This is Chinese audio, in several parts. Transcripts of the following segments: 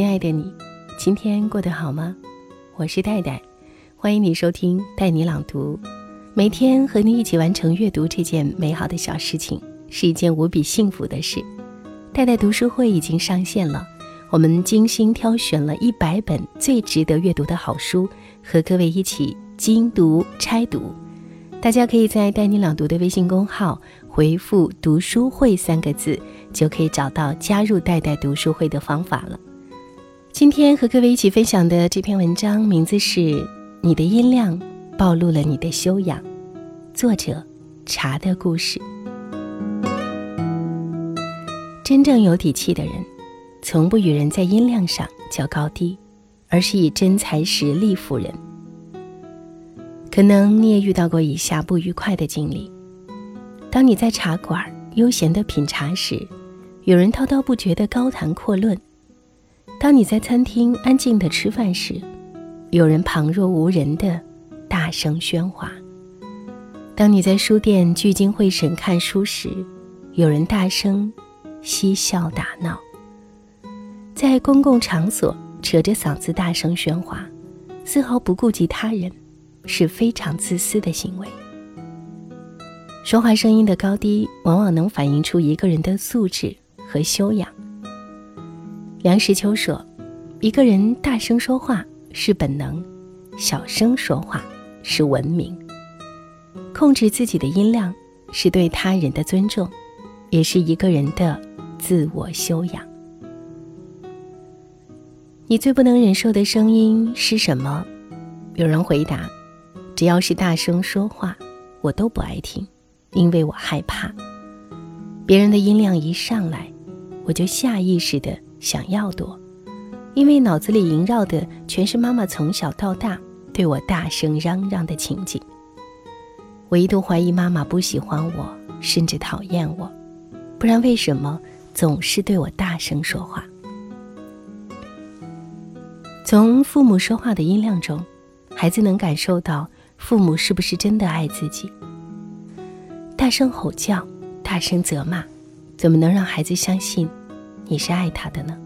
亲爱的你，今天过得好吗？我是戴戴，欢迎你收听带你朗读。每天和你一起完成阅读这件美好的小事情，是一件无比幸福的事。戴戴读书会已经上线了，我们精心挑选了一百本最值得阅读的好书，和各位一起精读拆读。大家可以在带你朗读的微信公号回复“读书会”三个字，就可以找到加入戴戴读书会的方法了。今天和各位一起分享的这篇文章名字是《你的音量暴露了你的修养》，作者茶的故事。真正有底气的人，从不与人在音量上较高低，而是以真才实力服人。可能你也遇到过以下不愉快的经历：当你在茶馆悠闲地品茶时，有人滔滔不绝地高谈阔论；当你在餐厅安静地吃饭时，有人旁若无人地大声喧哗；当你在书店聚精会神看书时，有人大声嬉笑打闹。在公共场所扯着嗓子大声喧哗，丝毫不顾及他人。是非常自私的行为。说话声音的高低，往往能反映出一个人的素质和修养。梁实秋说：“一个人大声说话是本能，小声说话是文明。控制自己的音量，是对他人的尊重，也是一个人的自我修养。”你最不能忍受的声音是什么？有人回答。只要是大声说话，我都不爱听，因为我害怕。别人的音量一上来，我就下意识的想要躲，因为脑子里萦绕的全是妈妈从小到大对我大声嚷嚷的情景。我一度怀疑妈妈不喜欢我，甚至讨厌我，不然为什么总是对我大声说话？从父母说话的音量中，孩子能感受到。父母是不是真的爱自己？大声吼叫，大声责骂，怎么能让孩子相信你是爱他的呢？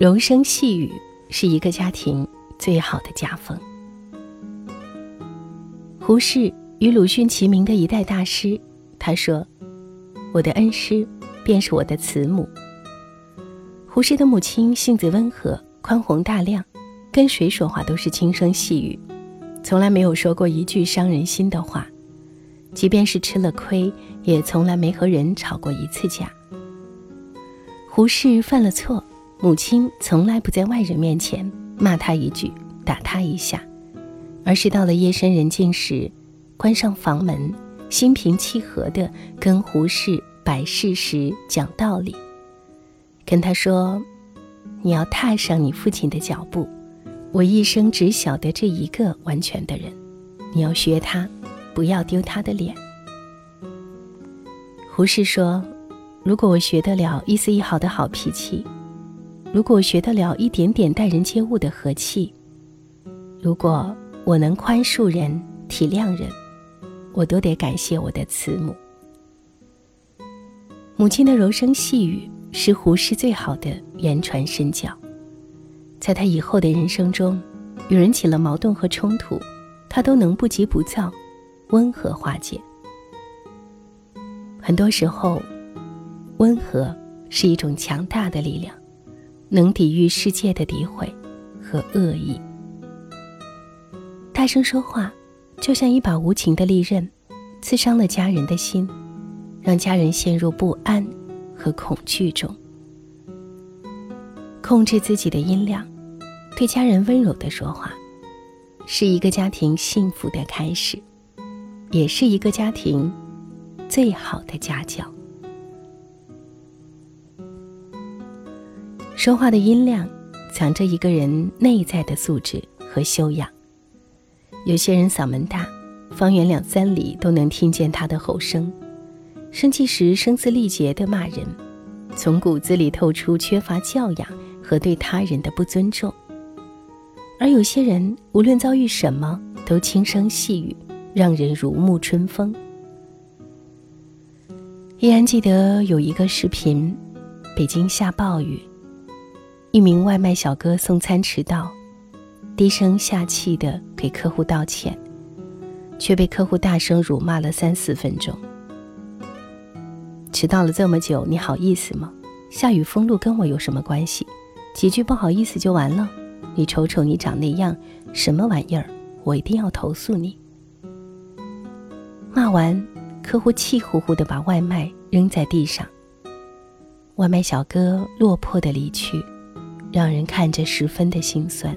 柔声细语是一个家庭最好的家风。胡适与鲁迅齐名的一代大师，他说：“我的恩师便是我的慈母。”胡适的母亲性子温和、宽宏大量，跟谁说话都是轻声细语。从来没有说过一句伤人心的话，即便是吃了亏，也从来没和人吵过一次架。胡适犯了错，母亲从来不在外人面前骂他一句，打他一下，而是到了夜深人静时，关上房门，心平气和地跟胡适摆事实、讲道理，跟他说：“你要踏上你父亲的脚步。”我一生只晓得这一个完全的人，你要学他，不要丢他的脸。胡适说：“如果我学得了一丝一毫的好脾气，如果我学得了一点点待人接物的和气，如果我能宽恕人、体谅人，我都得感谢我的慈母。母亲的柔声细语是胡适最好的言传身教。”在他以后的人生中，与人起了矛盾和冲突，他都能不急不躁，温和化解。很多时候，温和是一种强大的力量，能抵御世界的诋毁和恶意。大声说话，就像一把无情的利刃，刺伤了家人的心，让家人陷入不安和恐惧中。控制自己的音量。对家人温柔的说话，是一个家庭幸福的开始，也是一个家庭最好的家教。说话的音量，藏着一个人内在的素质和修养。有些人嗓门大，方圆两三里都能听见他的吼声，生气时声嘶力竭的骂人，从骨子里透出缺乏教养和对他人的不尊重。而有些人无论遭遇什么，都轻声细语，让人如沐春风。依然记得有一个视频，北京下暴雨，一名外卖小哥送餐迟到，低声下气的给客户道歉，却被客户大声辱骂了三四分钟。迟到了这么久，你好意思吗？下雨封路跟我有什么关系？几句不好意思就完了？你瞅瞅你长那样，什么玩意儿？我一定要投诉你！骂完，客户气呼呼的把外卖扔在地上。外卖小哥落魄的离去，让人看着十分的心酸。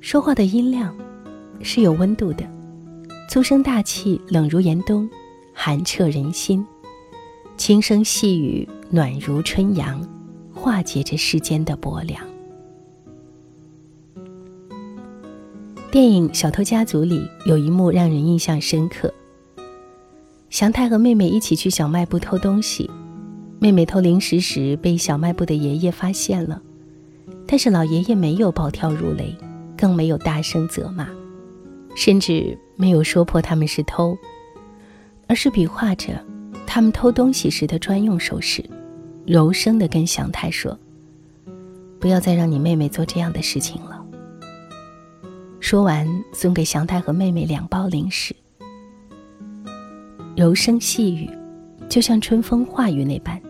说话的音量是有温度的，粗声大气，冷如严冬，寒彻人心；轻声细语，暖如春阳，化解着世间的薄凉。电影《小偷家族》里有一幕让人印象深刻。祥太和妹妹一起去小卖部偷东西。妹妹偷零食时被小卖部的爷爷发现了，但是老爷爷没有暴跳如雷，更没有大声责骂，甚至没有说破他们是偷，而是比划着他们偷东西时的专用手势，柔声地跟祥太说：“不要再让你妹妹做这样的事情了。”说完，送给祥太和妹妹两包零食，柔声细语，就像春风化雨那般。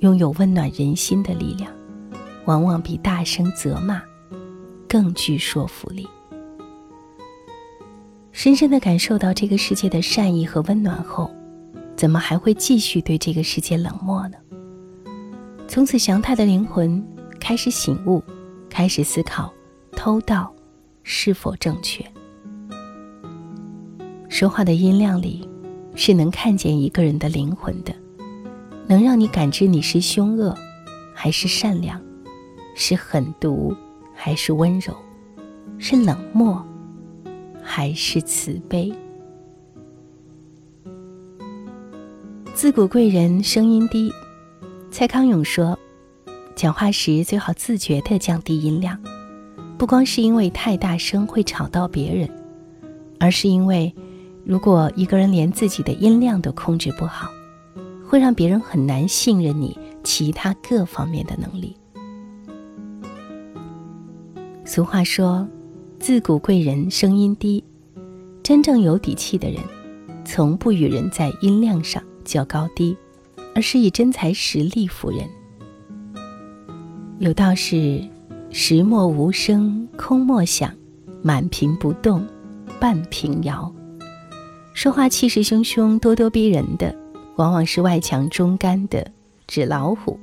拥有温暖人心的力量，往往比大声责骂更具说服力。深深的感受到这个世界的善意和温暖后，怎么还会继续对这个世界冷漠呢？从此，祥太的灵魂开始醒悟，开始思考偷盗是否正确。说话的音量里，是能看见一个人的灵魂的。能让你感知你是凶恶，还是善良，是狠毒，还是温柔，是冷漠，还是慈悲。自古贵人声音低，蔡康永说，讲话时最好自觉地降低音量，不光是因为太大声会吵到别人，而是因为，如果一个人连自己的音量都控制不好。会让别人很难信任你其他各方面的能力。俗话说：“自古贵人声音低，真正有底气的人，从不与人在音量上较高低，而是以真才实力服人。”有道是：“石墨无声空莫响，满屏不动半屏摇。”说话气势汹汹、咄咄逼人的。往往是外强中干的纸老虎，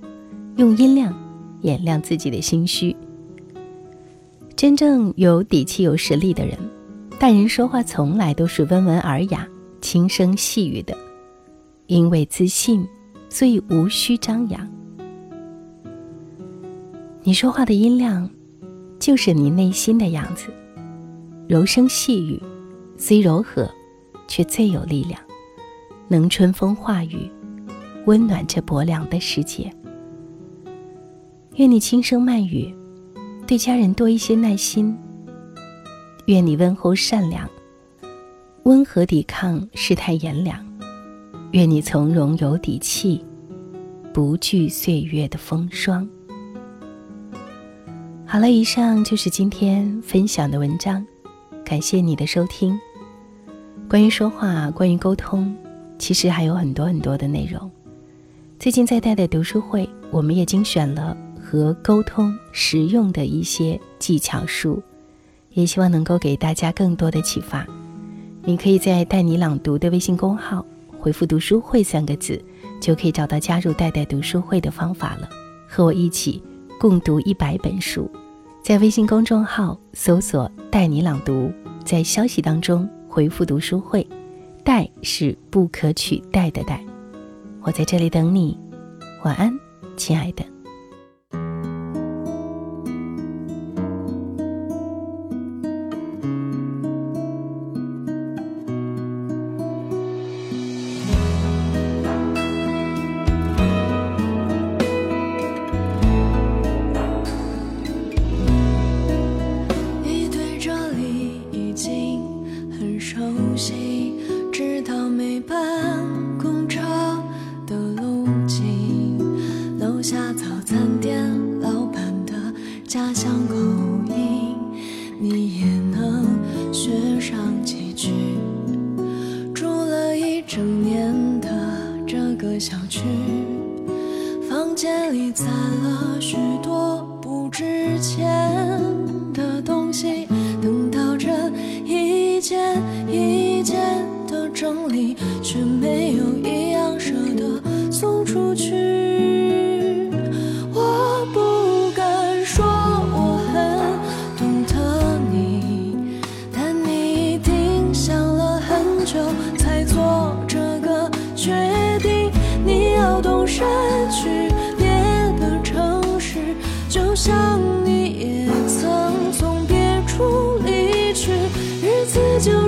用音量掩亮自己的心虚。真正有底气、有实力的人，待人说话从来都是温文尔雅、轻声细语的，因为自信，所以无需张扬。你说话的音量，就是你内心的样子，柔声细语，虽柔和，却最有力量。能春风化雨，温暖这薄凉的世界。愿你轻声慢语，对家人多一些耐心。愿你温厚善良，温和抵抗世态炎凉。愿你从容有底气，不惧岁月的风霜。好了，以上就是今天分享的文章，感谢你的收听。关于说话，关于沟通。其实还有很多很多的内容。最近在带的读书会，我们也精选了和沟通实用的一些技巧书，也希望能够给大家更多的启发。你可以在“带你朗读”的微信公号回复“读书会”三个字，就可以找到加入“带带读书会”的方法了。和我一起共读一百本书，在微信公众号搜索“带你朗读”，在消息当中回复“读书会”。代是不可取代的代，我在这里等你，晚安，亲爱的。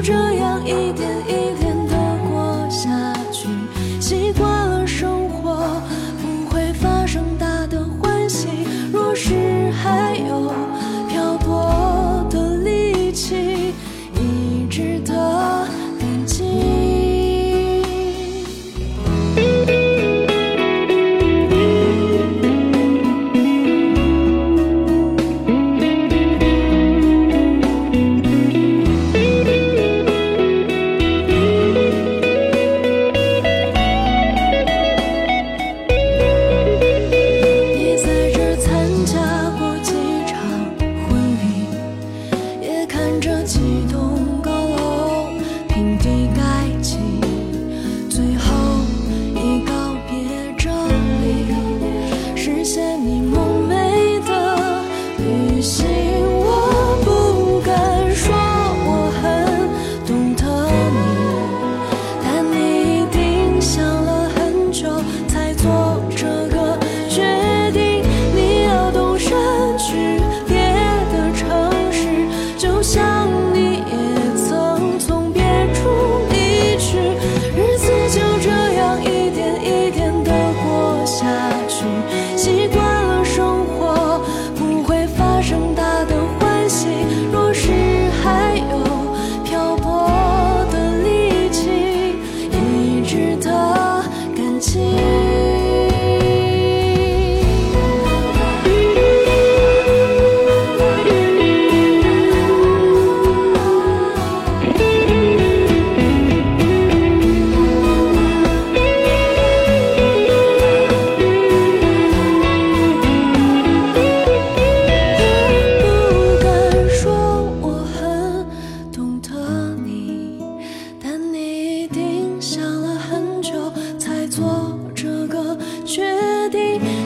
就这样一点一。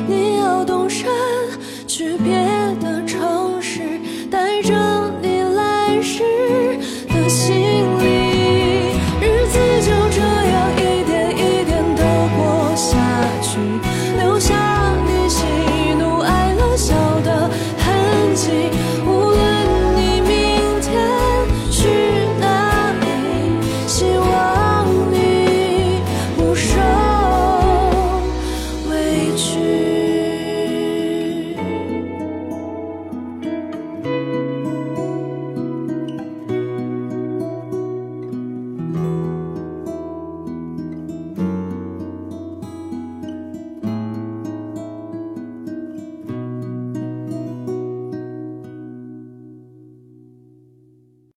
你要懂事，去别。